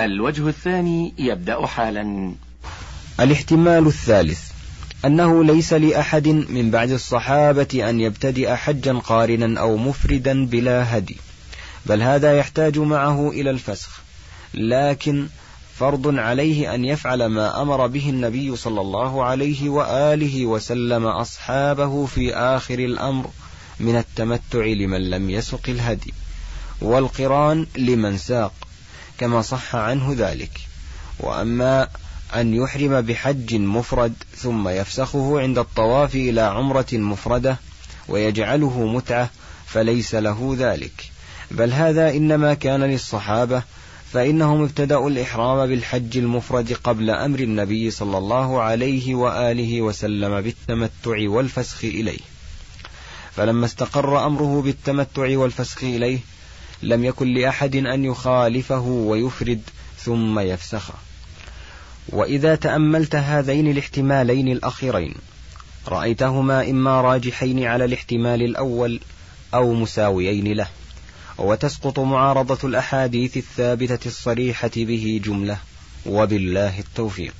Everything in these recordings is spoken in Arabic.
الوجه الثاني يبدأ حالا. الاحتمال الثالث أنه ليس لأحد من بعد الصحابة أن يبتدئ حجا قارنا أو مفردا بلا هدي بل هذا يحتاج معه إلى الفسخ. لكن فرض عليه أن يفعل ما أمر به النبي صلى الله عليه وآله وسلم أصحابه في آخر الأمر من التمتع لمن لم يسق الهدي والقران لمن ساق. كما صح عنه ذلك. وأما أن يحرم بحج مفرد ثم يفسخه عند الطواف إلى عمرة مفردة ويجعله متعة فليس له ذلك. بل هذا إنما كان للصحابة فإنهم ابتدأوا الإحرام بالحج المفرد قبل أمر النبي صلى الله عليه وآله وسلم بالتمتع والفسخ إليه. فلما استقر أمره بالتمتع والفسخ إليه لم يكن لأحد أن يخالفه ويفرد ثم يفسخه وإذا تأملت هذين الاحتمالين الأخيرين رأيتهما إما راجحين على الاحتمال الأول أو مساويين له وتسقط معارضة الأحاديث الثابتة الصريحة به جملة وبالله التوفيق.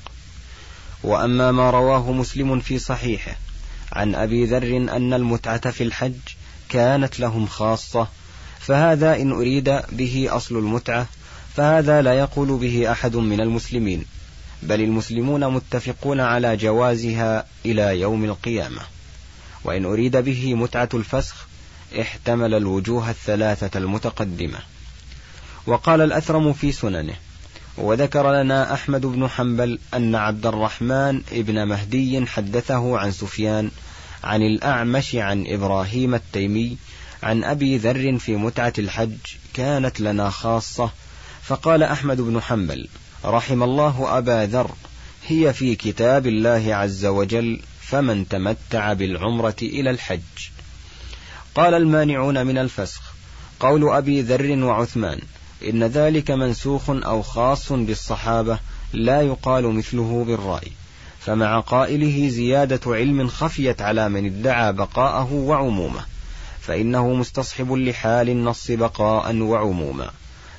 وأما ما رواه مسلم في صحيحه عن أبي ذر أن المتعة في الحج كانت لهم خاصة فهذا إن أريد به أصل المتعة فهذا لا يقول به أحد من المسلمين بل المسلمون متفقون على جوازها إلى يوم القيامة. وإن أريد به متعة الفسخ احتمل الوجوه الثلاثة المتقدمة. وقال الأثرم في سننه وذكر لنا أحمد بن حنبل أن عبد الرحمن ابن مهدي حدثه عن سفيان عن الأعمش عن إبراهيم التيمي عن أبي ذر في متعة الحج كانت لنا خاصة. فقال أحمد بن حنبل رحم الله أبا ذر هي في كتاب الله عز وجل فمن تمتع بالعمرة إلى الحج. قال المانعون من الفسخ قول أبي ذر وعثمان إن ذلك منسوخ أو خاص بالصحابة لا يقال مثله بالرأي. فمع قائله زيادة علم خفيت على من ادعى بقاءه وعمومه. فإنه مستصحب لحال النص بقاء وعموما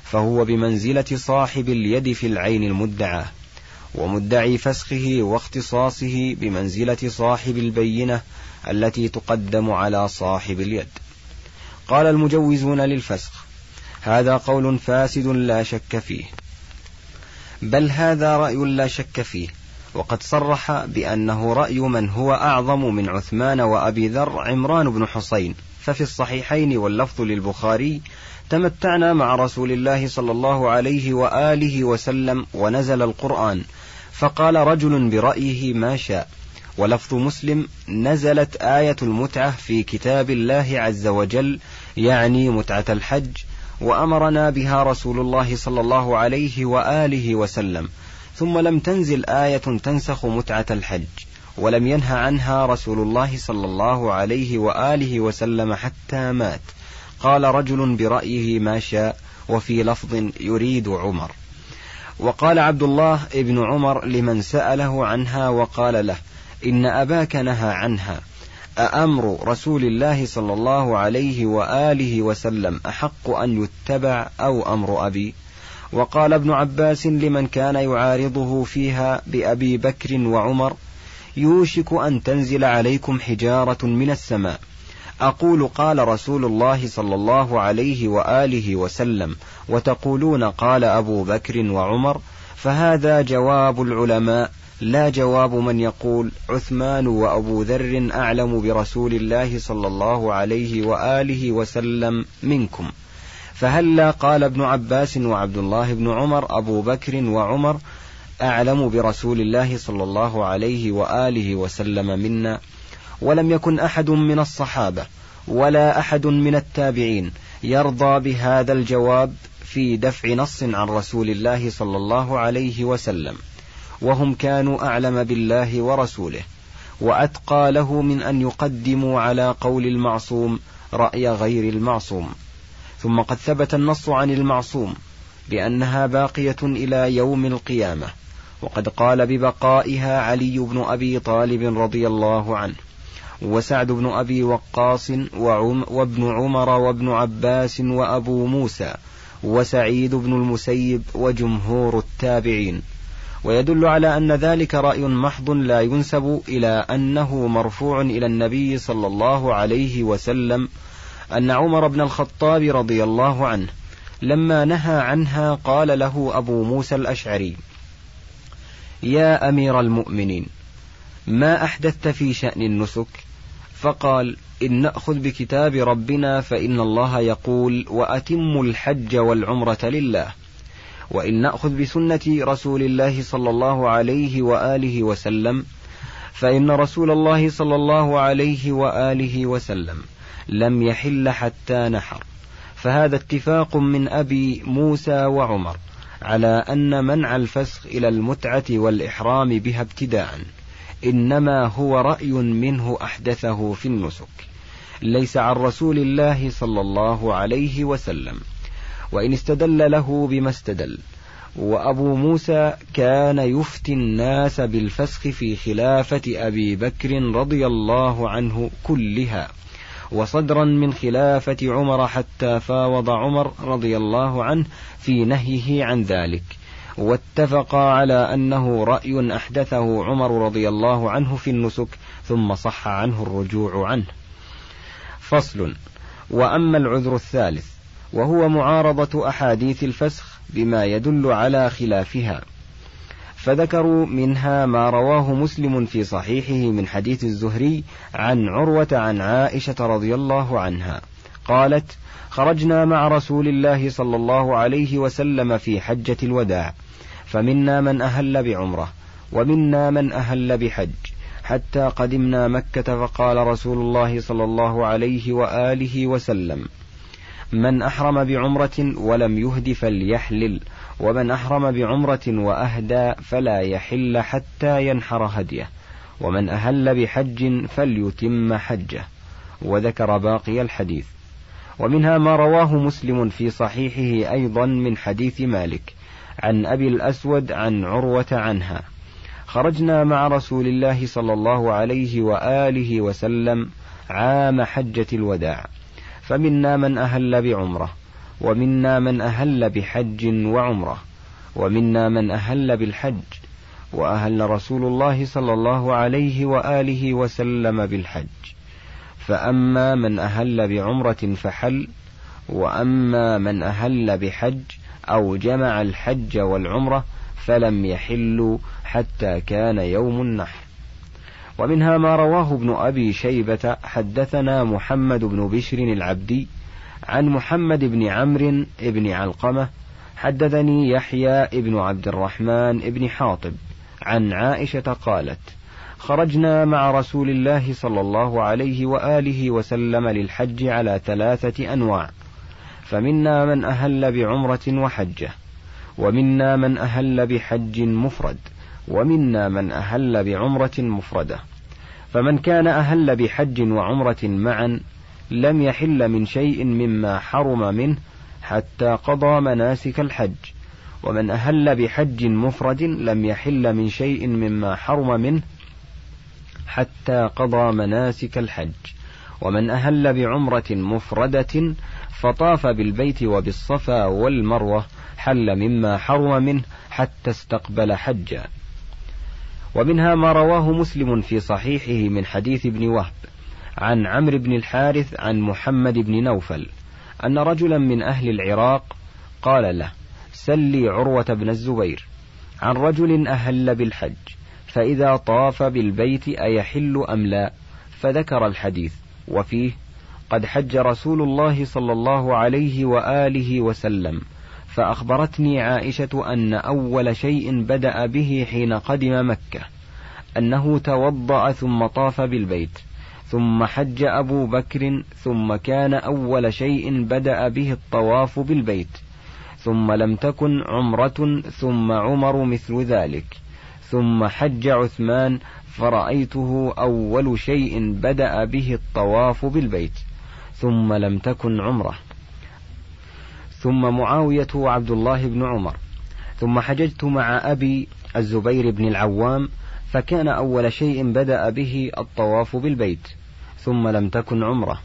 فهو بمنزلة صاحب اليد في العين المدعاه ومدعي فسخه واختصاصه بمنزلة صاحب البينة التي تقدم على صاحب اليد. قال المجوزون للفسخ هذا قول فاسد لا شك فيه بل هذا رأي لا شك فيه وقد صرح بأنه رأي من هو أعظم من عثمان وأبي ذر عمران بن حسين ففي الصحيحين واللفظ للبخاري تمتعنا مع رسول الله صلى الله عليه وآله وسلم ونزل القرآن فقال رجل برأيه ما شاء ولفظ مسلم نزلت آية المتعة في كتاب الله عز وجل يعني متعة الحج وأمرنا بها رسول الله صلى الله عليه وآله وسلم ثم لم تنزل آية تنسخ متعة الحج. ولم ينهى عنها رسول الله صلى الله عليه وآله وسلم حتى مات. قال رجل برأيه ما شاء وفي لفظ يريد عمر. وقال عبد الله ابن عمر لمن سأله عنها وقال له إن أباك نهى عنها. أأمر رسول الله صلى الله عليه وآله وسلم أحق أن يتبع أو أمر أبي؟ وقال ابن عباس لمن كان يعارضه فيها بأبي بكر وعمر يوشك أن تنزل عليكم حجارة من السماء. أقول قال رسول الله صلى الله عليه وآله وسلم وتقولون قال أبو بكر وعمر فهذا جواب العلماء لا جواب من يقول عثمان وأبو ذر أعلم برسول الله صلى الله عليه وآله وسلم منكم. فهلا قال ابن عباس وعبد الله بن عمر أبو بكر وعمر أعلم برسول الله صلى الله عليه وآله وسلم منا ولم يكن أحد من الصحابة ولا أحد من التابعين يرضى بهذا الجواب في دفع نص عن رسول الله صلى الله عليه وسلم وهم كانوا أعلم بالله ورسوله وأتقى له من أن يقدموا على قول المعصوم رأي غير المعصوم. ثم قد ثبت النص عن المعصوم بأنها باقية إلى يوم القيامة. وقد قال ببقائها علي بن أبي طالب رضي الله عنه وسعد بن أبي وقاص وعم وابن عمر وابن عباس وأبو موسى وسعيد بن المسيب وجمهور التابعين. ويدل على أن ذلك رأي محض لا ينسب إلى أنه مرفوع إلى النبي صلى الله عليه وسلم أن عمر بن الخطاب رضي الله عنه لما نهى عنها قال له أبو موسى الأشعري يا أمير المؤمنين ما أحدثت في شأن النسك؟ فقال إن نأخذ بكتاب ربنا فإن الله يقول وأتموا الحج والعمرة لله. وإن نأخذ بسنة رسول الله صلى الله عليه وآله وسلم فإن رسول الله صلى الله عليه وآله وسلم لم يحل حتى نحر. فهذا اتفاق من أبي موسى وعمر. على أن منع الفسخ إلى المتعة والإحرام بها ابتداء إنما هو رأي منه أحدثه في النسك ليس عن رسول الله صلى الله عليه وسلم وإن استدل له بما استدل. وأبو موسى كان يفتي الناس بالفسخ في خلافة أبي بكر رضي الله عنه كلها. وصدرا من خلافة عمر حتى فاوض عمر رضي الله عنه في نهيه عن ذلك. واتفقا على أنه رأي أحدثه عمر رضي الله عنه في النسك ثم صح عنه الرجوع عنه. فصل. وأما العذر الثالث وهو معارضة أحاديث الفسخ بما يدل على خلافها. فذكروا منها ما رواه مسلم في صحيحه من حديث الزهري عن عروة عن عائشة رضي الله عنها. قالت خرجنا مع رسول الله صلى الله عليه وسلم في حجة الوداع فمنا من أهل بعمرة ومنا من أهل بحج حتى قدمنا مكة فقال رسول الله صلى الله عليه وآله وسلم من أحرم بعمرة ولم يهد فليحلل ومن أحرم بعمرة وأهدى فلا يحل حتى ينحر هديه. ومن أهل بحج فليتم حجه. وذكر باقي الحديث. ومنها ما رواه مسلم في صحيحه أيضا من حديث مالك. عن أبي الأسود عن عروة عنها. خرجنا مع رسول الله صلى الله عليه وآله وسلم عام حجة الوداع. فمنا من أهل بعمرة. ومنا من أهل بحج وعمرة ومنا من أهل بالحج وأهل رسول الله صلى الله عليه وآله وسلم بالحج. فأما من أهل بعمرة فحل وأما من أهل بحج أو جمع الحج والعمرة فلم يحلوا حتى كان يوم النحر. ومنها ما رواه ابن أبي شيبة حدثنا محمد بن بشر العبدي عن محمد بن عمرو بن علقمة حدثني يحيى ابن عبد الرحمن بن حاطب عن عائشة قالت خرجنا مع رسول الله صلى الله عليه وآله وسلم للحج على ثلاثة أنواع فمنا من أهل بعمرة وحجة ومنا من أهل بحج مفرد ومنا من أهل بعمرة مفردة فمن كان أهل بحج وعمرة معا لم يحل من شيء مما حرم منه حتى قضى مناسك الحج. ومن أهل بحج مفرد لم يحل من شيء مما حرم منه حتى قضى مناسك الحج. ومن أهل بعمرة مفردة فطاف بالبيت وبالصفا والمروة حل مما حرم منه حتى استقبل حجا. ومنها ما رواه مسلم في صحيحه من حديث ابن وهب. عن عمرو بن الحارث عن محمد بن نوفل أن رجلا من أهل العراق قال له سلي عروة بن الزبير عن رجل أهل بالحج فإذا طاف بالبيت أيحل أم لا؟ فذكر الحديث وفيه قد حج رسول الله صلى الله عليه وآله وسلم فأخبرتني عائشة أن أول شيء بدأ به حين قدم مكة أنه توضأ ثم طاف بالبيت ثم حج أبو بكر ثم كان أول شيء بدأ به الطواف بالبيت ثم لم تكن عمرة ثم عمر مثل ذلك ثم حج عثمان فرأيته أول شيء بدأ به الطواف بالبيت ثم لم تكن عمرة. ثم معاوية وعبد الله بن عمر ثم حججت مع أبي الزبير بن العوام فكان أول شيء بدأ به الطواف بالبيت. ثم لم تكن عمرة.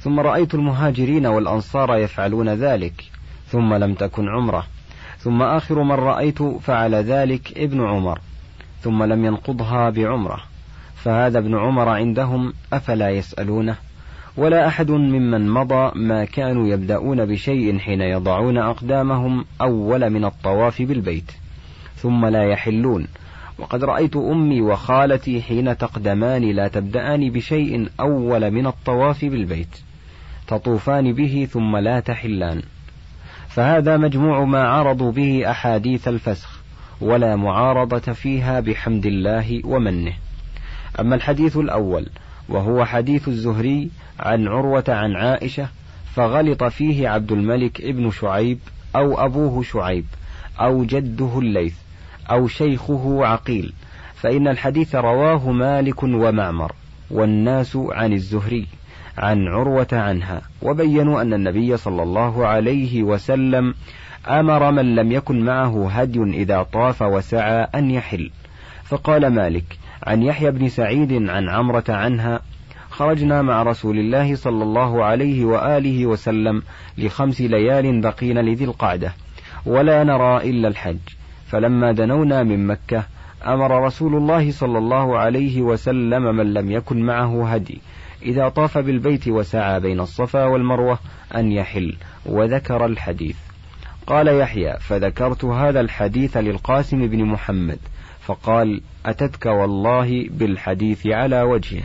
ثم رأيت المهاجرين والأنصار يفعلون ذلك. ثم لم تكن عمرة. ثم آخر من رأيت فعل ذلك ابن عمر. ثم لم ينقضها بعمرة. فهذا ابن عمر عندهم أفلا يسألونه؟ ولا أحد ممن مضى ما كانوا يبدأون بشيء حين يضعون أقدامهم أول من الطواف بالبيت. ثم لا يحلون. وقد رأيت أمي وخالتي حين تقدمان لا تبدأان بشيء أول من الطواف بالبيت تطوفان به ثم لا تحلان. فهذا مجموع ما عرضوا به أحاديث الفسخ ولا معارضة فيها بحمد الله ومنه. أما الحديث الأول وهو حديث الزهري عن عروة عن عائشة فغلط فيه عبد الملك ابن شعيب أو أبوه شعيب أو جده الليث. أو شيخه عقيل فإن الحديث رواه مالك ومعمر والناس عن الزهري عن عروة عنها وبينوا أن النبي صلى الله عليه وسلم أمر من لم يكن معه هدي إذا طاف وسعى أن يحل. فقال مالك عن يحيى بن سعيد عن عمرة عنها خرجنا مع رسول الله صلى الله عليه وآله وسلم لخمس ليال بقين لذي القعدة ولا نرى إلا الحج. فلما دنونا من مكة أمر رسول الله صلى الله عليه وسلم من لم يكن معه هدي. إذا طاف بالبيت وسعى بين الصفا والمروة أن يحل وذكر الحديث. قال يحيى فذكرت هذا الحديث للقاسم بن محمد فقال أتتك والله بالحديث على وجهه.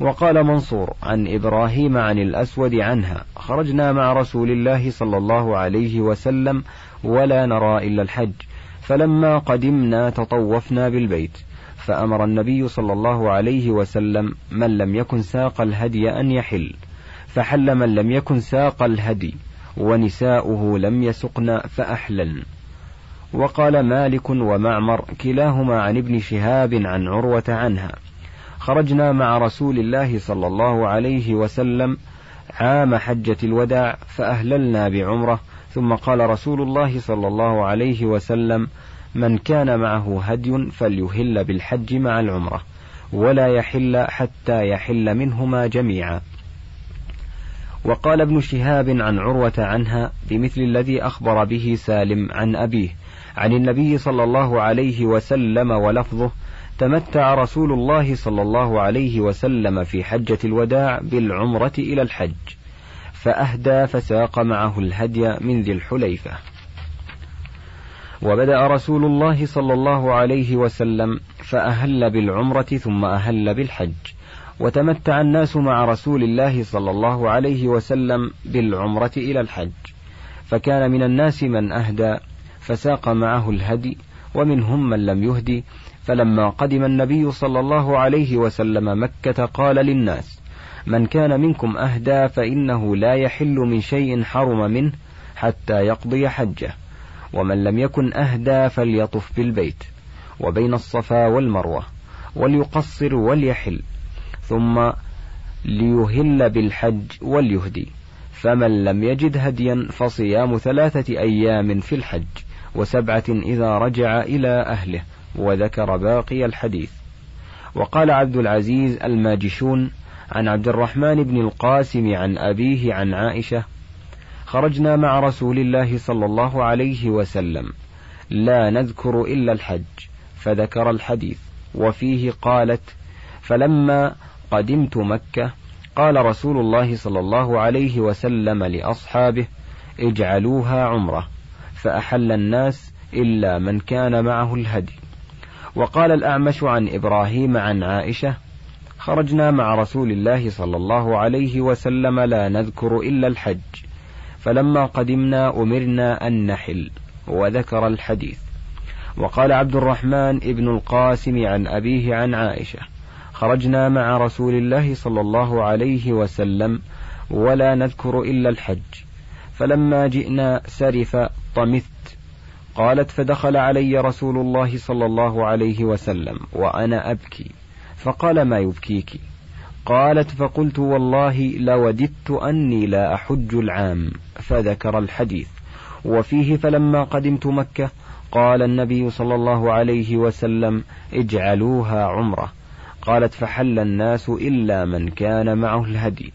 وقال منصور عن إبراهيم عن الأسود عنها خرجنا مع رسول الله صلى الله عليه وسلم ولا نرى إلا الحج. فلما قدمنا تطوفنا بالبيت فأمر النبي صلى الله عليه وسلم من لم يكن ساق الهدي أن يحل. فحل من لم يكن ساق الهدي ونساؤه لم يسقن فأحللن وقال مالك ومعمر كلاهما عن ابن شهاب عن عروة عنها. خرجنا مع رسول الله صلى الله عليه وسلم عام حجة الوداع فأهللنا بعمرة ثم قال رسول الله صلى الله عليه وسلم من كان معه هدي فليهل بالحج مع العمرة ولا يحل حتى يحل منهما جميعا. وقال ابن شهاب عن عروة عنها بمثل الذي أخبر به سالم عن أبيه عن النبي صلى الله عليه وسلم ولفظه تمتع رسول الله صلى الله عليه وسلم في حجة الوداع بالعمرة إلى الحج. فأهدى فساق معه الهدي من ذي الحليفة. وبدأ رسول الله صلى الله عليه وسلم فأهل بالعمرة ثم أهل بالحج. وتمتع الناس مع رسول الله صلى الله عليه وسلم بالعمرة إلى الحج. فكان من الناس من أهدى فساق معه الهدي ومنهم من لم يهدي. فلما قدم النبي صلى الله عليه وسلم مكة قال للناس من كان منكم أهدى فإنه لا يحل من شيء حرم منه حتى يقضي حجه. ومن لم يكن أهدى فليطف بالبيت وبين الصفا والمروة وليقصر وليحل ثم ليهل بالحج وليهدي. فمن لم يجد هديا فصيام ثلاثة أيام في الحج وسبعة إذا رجع إلى أهله وذكر باقي الحديث. وقال عبد العزيز الماجشون عن عبد الرحمن بن القاسم عن أبيه عن عائشة خرجنا مع رسول الله صلى الله عليه وسلم لا نذكر إلا الحج فذكر الحديث وفيه قالت فلما قدمت مكة قال رسول الله صلى الله عليه وسلم لأصحابه اجعلوها عمرة فأحل الناس إلا من كان معه الهدي وقال الأعمش عن إبراهيم عن عائشة خرجنا مع رسول الله صلى الله عليه وسلم لا نذكر إلا الحج فلما قدمنا أمرنا أن نحل وذكر الحديث. وقال عبد الرحمن ابن القاسم عن أبيه عن عائشة خرجنا مع رسول الله صلى الله عليه وسلم ولا نذكر إلا الحج فلما جئنا سرف طمثت قالت فدخل علي رسول الله صلى الله عليه وسلم وأنا أبكي. فقال ما يبكيك قالت فقلت والله لوددت أني لا أحج العام فذكر الحديث وفيه فلما قدمت مكة قال النبي صلى الله عليه وسلم اجعلوها عمرة قالت فحل الناس إلا من كان معه الهدي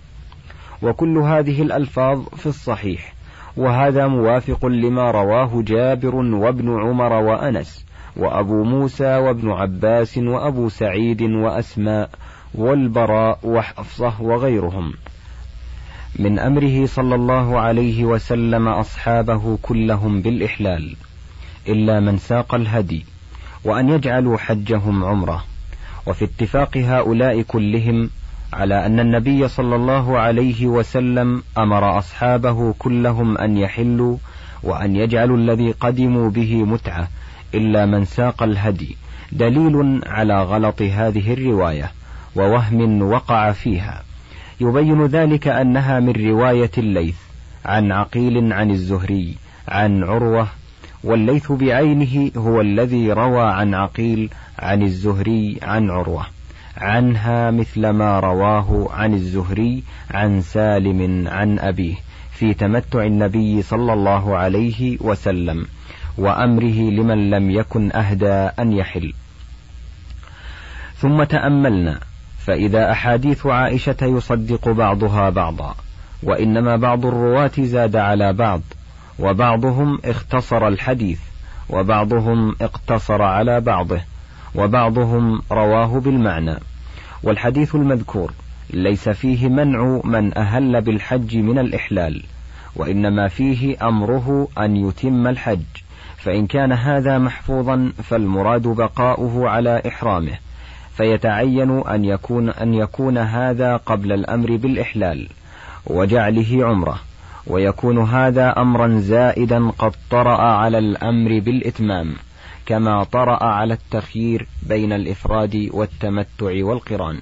وكل هذه الألفاظ في الصحيح وهذا موافق لما رواه جابر وابن عمر وأنس وأبو موسى وابن عباس وأبو سعيد وأسماء والبراء وحفصة وغيرهم. من أمره صلى الله عليه وسلم أصحابه كلهم بالإحلال إلا من ساق الهدي وأن يجعلوا حجهم عمرة. وفي اتفاق هؤلاء كلهم على أن النبي صلى الله عليه وسلم أمر أصحابه كلهم أن يحلوا وأن يجعلوا الذي قدموا به متعة إلا من ساق الهدي دليل على غلط هذه الرواية ووهم وقع فيها. يبين ذلك أنها من رواية الليث عن عقيل عن الزهري عن عروة والليث بعينه هو الذي روى عن عقيل عن الزهري عن عروة. عنها مثل ما رواه عن الزهري عن سالم عن أبيه في تمتع النبي صلى الله عليه وسلم. وأمره لمن لم يكن أهدى أن يحل. ثم تأملنا فإذا أحاديث عائشة يصدق بعضها بعضا وإنما بعض الرواة زاد على بعض وبعضهم اختصر الحديث وبعضهم اقتصر على بعضه وبعضهم رواه بالمعنى. والحديث المذكور ليس فيه منع من أهل بالحج من الإحلال وإنما فيه أمره أن يتم الحج. فإن كان هذا محفوظا فالمراد بقاؤه على إحرامه فيتعين أن يكون أن يكون هذا قبل الأمر بالإحلال وجعله عمرة ويكون هذا أمرا زائدا قد طرأ على الأمر بالإتمام كما طرأ على التخيير بين الإفراد والتمتع والقران.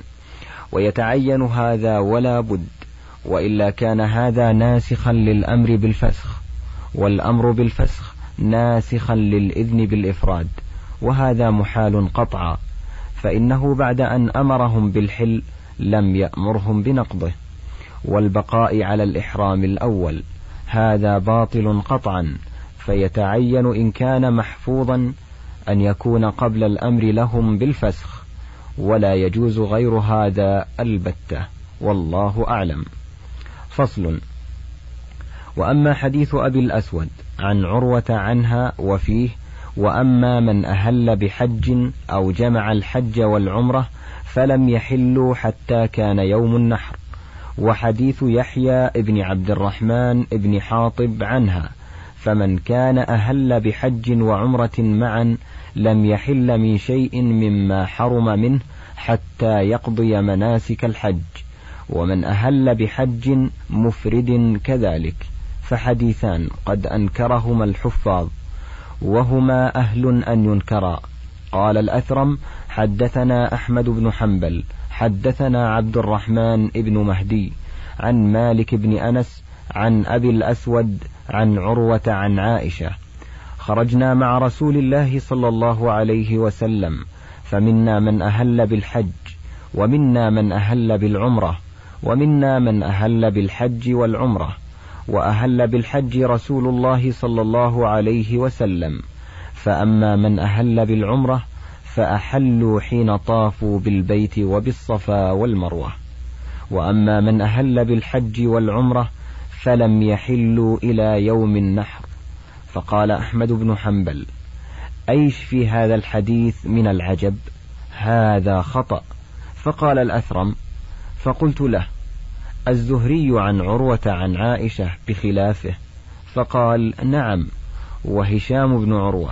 ويتعين هذا ولا بد وإلا كان هذا ناسخا للأمر بالفسخ والأمر بالفسخ ناسخا للإذن بالإفراد وهذا محال قطعا فإنه بعد أن أمرهم بالحل لم يأمرهم بنقضه والبقاء على الإحرام الأول هذا باطل قطعا فيتعين إن كان محفوظا أن يكون قبل الأمر لهم بالفسخ ولا يجوز غير هذا البتة والله أعلم. فصل. وأما حديث أبي الأسود عن عروة عنها وفيه وأما من أهل بحج أو جمع الحج والعمرة فلم يحلوا حتى كان يوم النحر. وحديث يحيى ابن عبد الرحمن ابن حاطب عنها فمن كان أهل بحج وعمرة معا لم يحل من شيء مما حرم منه حتى يقضي مناسك الحج. ومن أهل بحج مفرد كذلك. فحديثان قد أنكرهما الحفاظ وهما أهل أن ينكرا. قال الأثرم حدثنا أحمد بن حنبل حدثنا عبد الرحمن بن مهدي عن مالك بن أنس عن أبي الأسود عن عروة عن عائشة. خرجنا مع رسول الله صلى الله عليه وسلم فمنا من أهل بالحج ومنا من أهل بالعمرة ومنا من أهل بالحج والعمرة. وأهل بالحج رسول الله صلى الله عليه وسلم. فأما من أهل بالعمرة فأحلوا حين طافوا بالبيت وبالصفا والمروة. وأما من أهل بالحج والعمرة فلم يحلوا إلى يوم النحر. فقال أحمد بن حنبل أيش في هذا الحديث من العجب؟ هذا خطأ. فقال الأثرم فقلت له الزهري عن عروة عن عائشة بخلافه فقال نعم وهشام بن عروة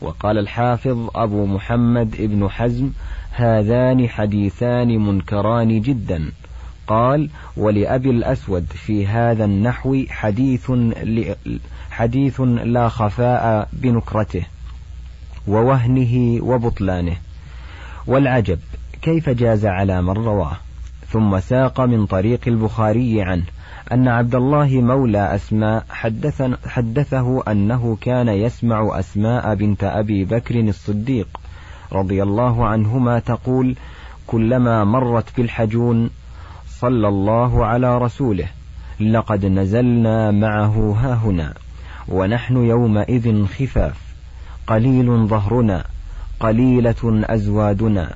وقال الحافظ أبو محمد بن حزم هذان حديثان منكران جدا قال ولأبي الأسود في هذا النحو حديث حديث لا خفاء بنكرته ووهنه وبطلانه والعجب كيف جاز على من رواه؟ ثم ساق من طريق البخاري عنه أن عبد الله مولى أسماء حدثه أنه كان يسمع أسماء بنت أبي بكر الصديق رضي الله عنهما تقول كلما مرت بالحجون صلى الله على رسوله لقد نزلنا معه هاهنا ونحن يومئذ خفاف قليل ظهرنا قليلة أزوادنا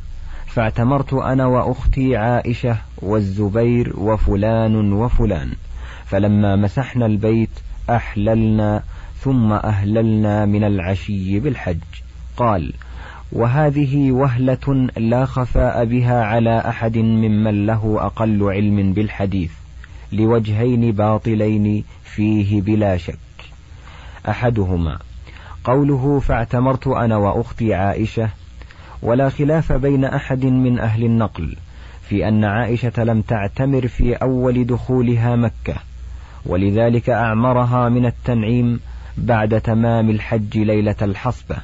فاعتمرت أنا وأختي عائشة والزبير وفلان وفلان. فلما مسحنا البيت أحللنا ثم أهللنا من العشي بالحج. قال وهذه وهلة لا خفاء بها على أحد ممن له أقل علم بالحديث لوجهين باطلين فيه بلا شك. أحدهما قوله فاعتمرت أنا وأختي عائشة ولا خلاف بين أحد من أهل النقل في أن عائشة لم تعتمر في أول دخولها مكة ولذلك أعمرها من التنعيم بعد تمام الحج ليلة الحصبة.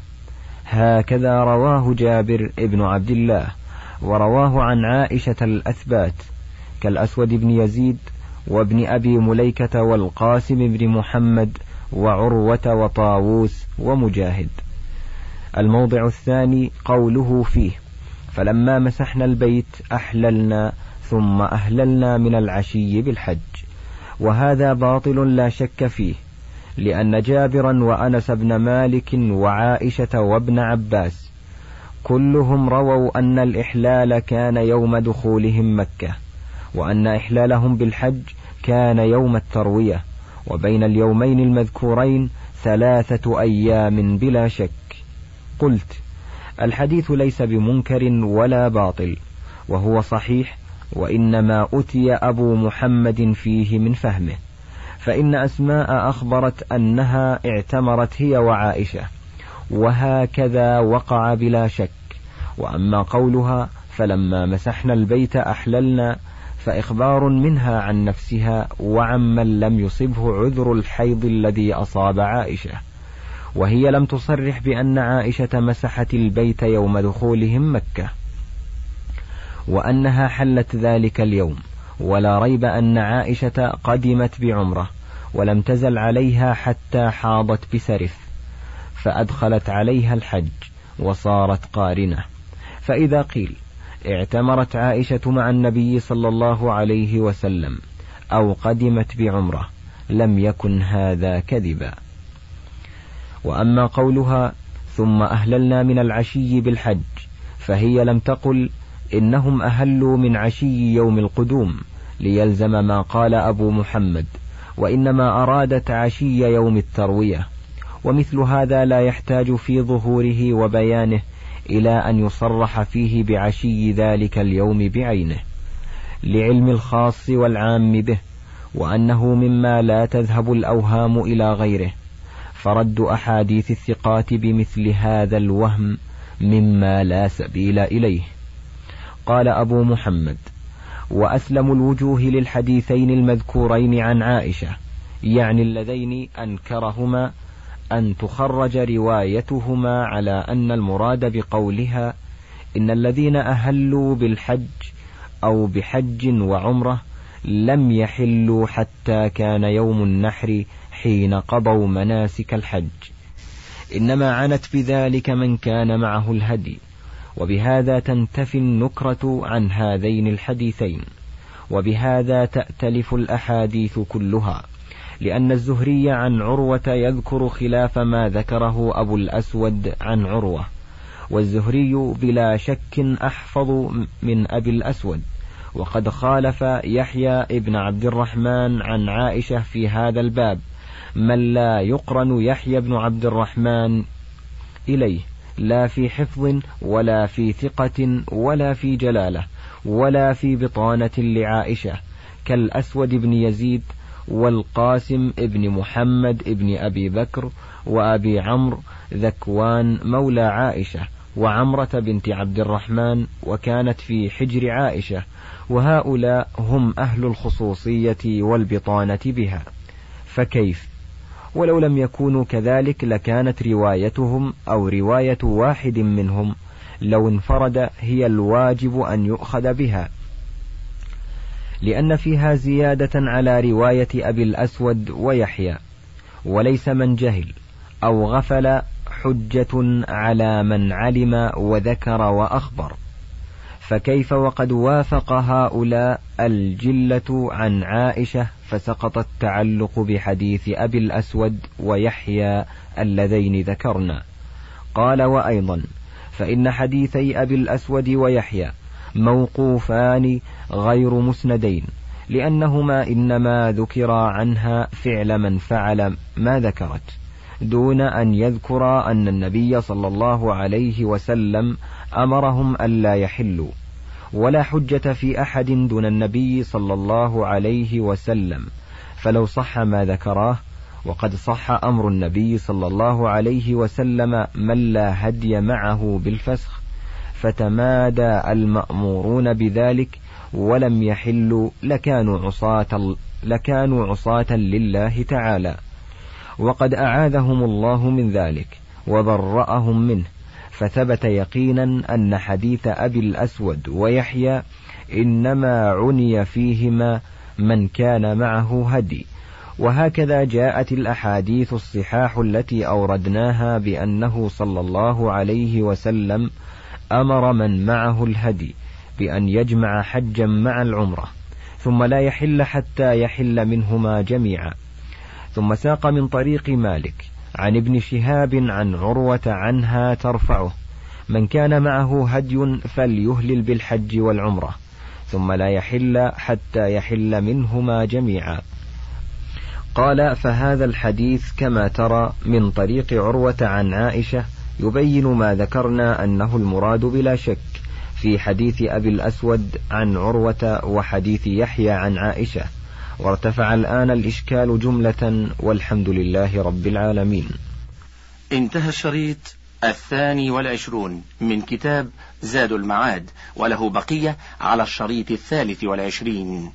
هكذا رواه جابر ابن عبد الله ورواه عن عائشة الأثبات كالأسود بن يزيد وابن أبي مليكة والقاسم بن محمد وعروة وطاووس ومجاهد. الموضع الثاني قوله فيه فلما مسحنا البيت أحللنا ثم أهللنا من العشي بالحج. وهذا باطل لا شك فيه لأن جابرا وأنس بن مالك وعائشة وابن عباس كلهم رووا أن الإحلال كان يوم دخولهم مكة وأن إحلالهم بالحج كان يوم التروية وبين اليومين المذكورين ثلاثة أيام بلا شك. قلت الحديث ليس بمنكر ولا باطل وهو صحيح وإنما أتي أبو محمد فيه من فهمه فإن أسماء أخبرت أنها اعتمرت هي وعائشة وهكذا وقع بلا شك وأما قولها فلما مسحنا البيت أحللنا فإخبار منها عن نفسها وعمن لم يصبه عذر الحيض الذي أصاب عائشة. وهي لم تصرح بأن عائشة مسحت البيت يوم دخولهم مكة وأنها حلت ذلك اليوم ولا ريب أن عائشة قدمت بعمرة ولم تزل عليها حتى حاضت بسرف فأدخلت عليها الحج وصارت قارنة. فإذا قيل اعتمرت عائشة مع النبي صلى الله عليه وسلم أو قدمت بعمرة لم يكن هذا كذبا. وأما قولها ثم أهللنا من العشي بالحج فهي لم تقل إنهم أهلوا من عشي يوم القدوم ليلزم ما قال أبو محمد وإنما أرادت عشي يوم التروية. ومثل هذا لا يحتاج في ظهوره وبيانه إلى أن يصرح فيه بعشي ذلك اليوم بعينه لعلم الخاص والعام به وأنه مما لا تذهب الأوهام إلى غيره. فرد أحاديث الثقات بمثل هذا الوهم مما لا سبيل إليه. قال أبو محمد وأسلم الوجوه للحديثين المذكورين عن عائشة يعني اللذين أنكرهما أن تخرج روايتهما على أن المراد بقولها إن الذين أهلوا بالحج أو بحج وعمرة لم يحلوا حتى كان يوم النحر حين قضوا مناسك الحج. إنما عنت بذلك من كان معه الهدي وبهذا تنتفي النكرة عن هذين الحديثين وبهذا تأتلف الأحاديث كلها لأن الزهري عن عروة يذكر خلاف ما ذكره أبو الأسود عن عروة والزهري بلا شك أحفظ من أبي الأسود وقد خالف يحيى ابن عبد الرحمن عن عائشة في هذا الباب. من لا يقرن يحيى بن عبد الرحمن إليه لا في حفظ ولا في ثقة ولا في جلالة ولا في بطانة لعائشة كالأسود بن يزيد والقاسم ابن محمد ابن أبي بكر وأبي عمرو ذكوان مولى عائشة وعمرة بنت عبد الرحمن وكانت في حجر عائشة وهؤلاء هم أهل الخصوصية والبطانة بها. فكيف؟ ولو لم يكونوا كذلك لكانت روايتهم أو رواية واحد منهم. لو انفرد هي الواجب أن يؤخذ بها. لأن فيها زيادة على رواية أبي الأسود ويحيى. وليس من جهل أو غفل حجة على من علم وذكر وأخبر. فكيف وقد وافق هؤلاء الجلة عن عائشة فسقط التعلق بحديث أبي الأسود ويحيى اللذين ذكرنا. قال وأيضا فإن حديثي أبي الأسود ويحيى موقوفان غير مسندين لأنهما إنما ذكرا عنها فعل من فعل ما ذكرت دون أن يذكر أن النبي صلى الله عليه وسلم أمرهم ألا يحلوا ولا حجة في أحد دون النبي صلى الله عليه وسلم. فلو صح ما ذكراه وقد صح أمر النبي صلى الله عليه وسلم من لا هدي معه بالفسخ فتمادى المأمورون بذلك ولم يحلوا لكانوا عصاة لكانوا عصاة لله تعالى. وقد أعاذهم الله من ذلك وبرأهم منه. فثبت يقينا أن حديث أبي الأسود ويحيى إنما عني فيهما من كان معه هدي. وهكذا جاءت الأحاديث الصحاح التي أوردناها بأنه صلى الله عليه وسلم أمر من معه الهدي بأن يجمع حجا مع العمرة ثم لا يحل حتى يحل منهما جميعا. ثم ساق من طريق مالك عن ابن شهاب عن عروة عنها ترفعه. من كان معه هدي فليهلل بالحج والعمرة ثم لا يحل حتى يحل منهما جميعا. قال فهذا الحديث كما ترى من طريق عروة عن عائشة يبين ما ذكرنا أنه المراد بلا شك في حديث أبي الأسود عن عروة وحديث يحيى عن عائشة. وارتفع الآن الإشكال جملة والحمد لله رب العالمين. انتهى الشريط الثاني والعشرون من كتاب زاد المعاد وله بقية على الشريط الثالث والعشرين.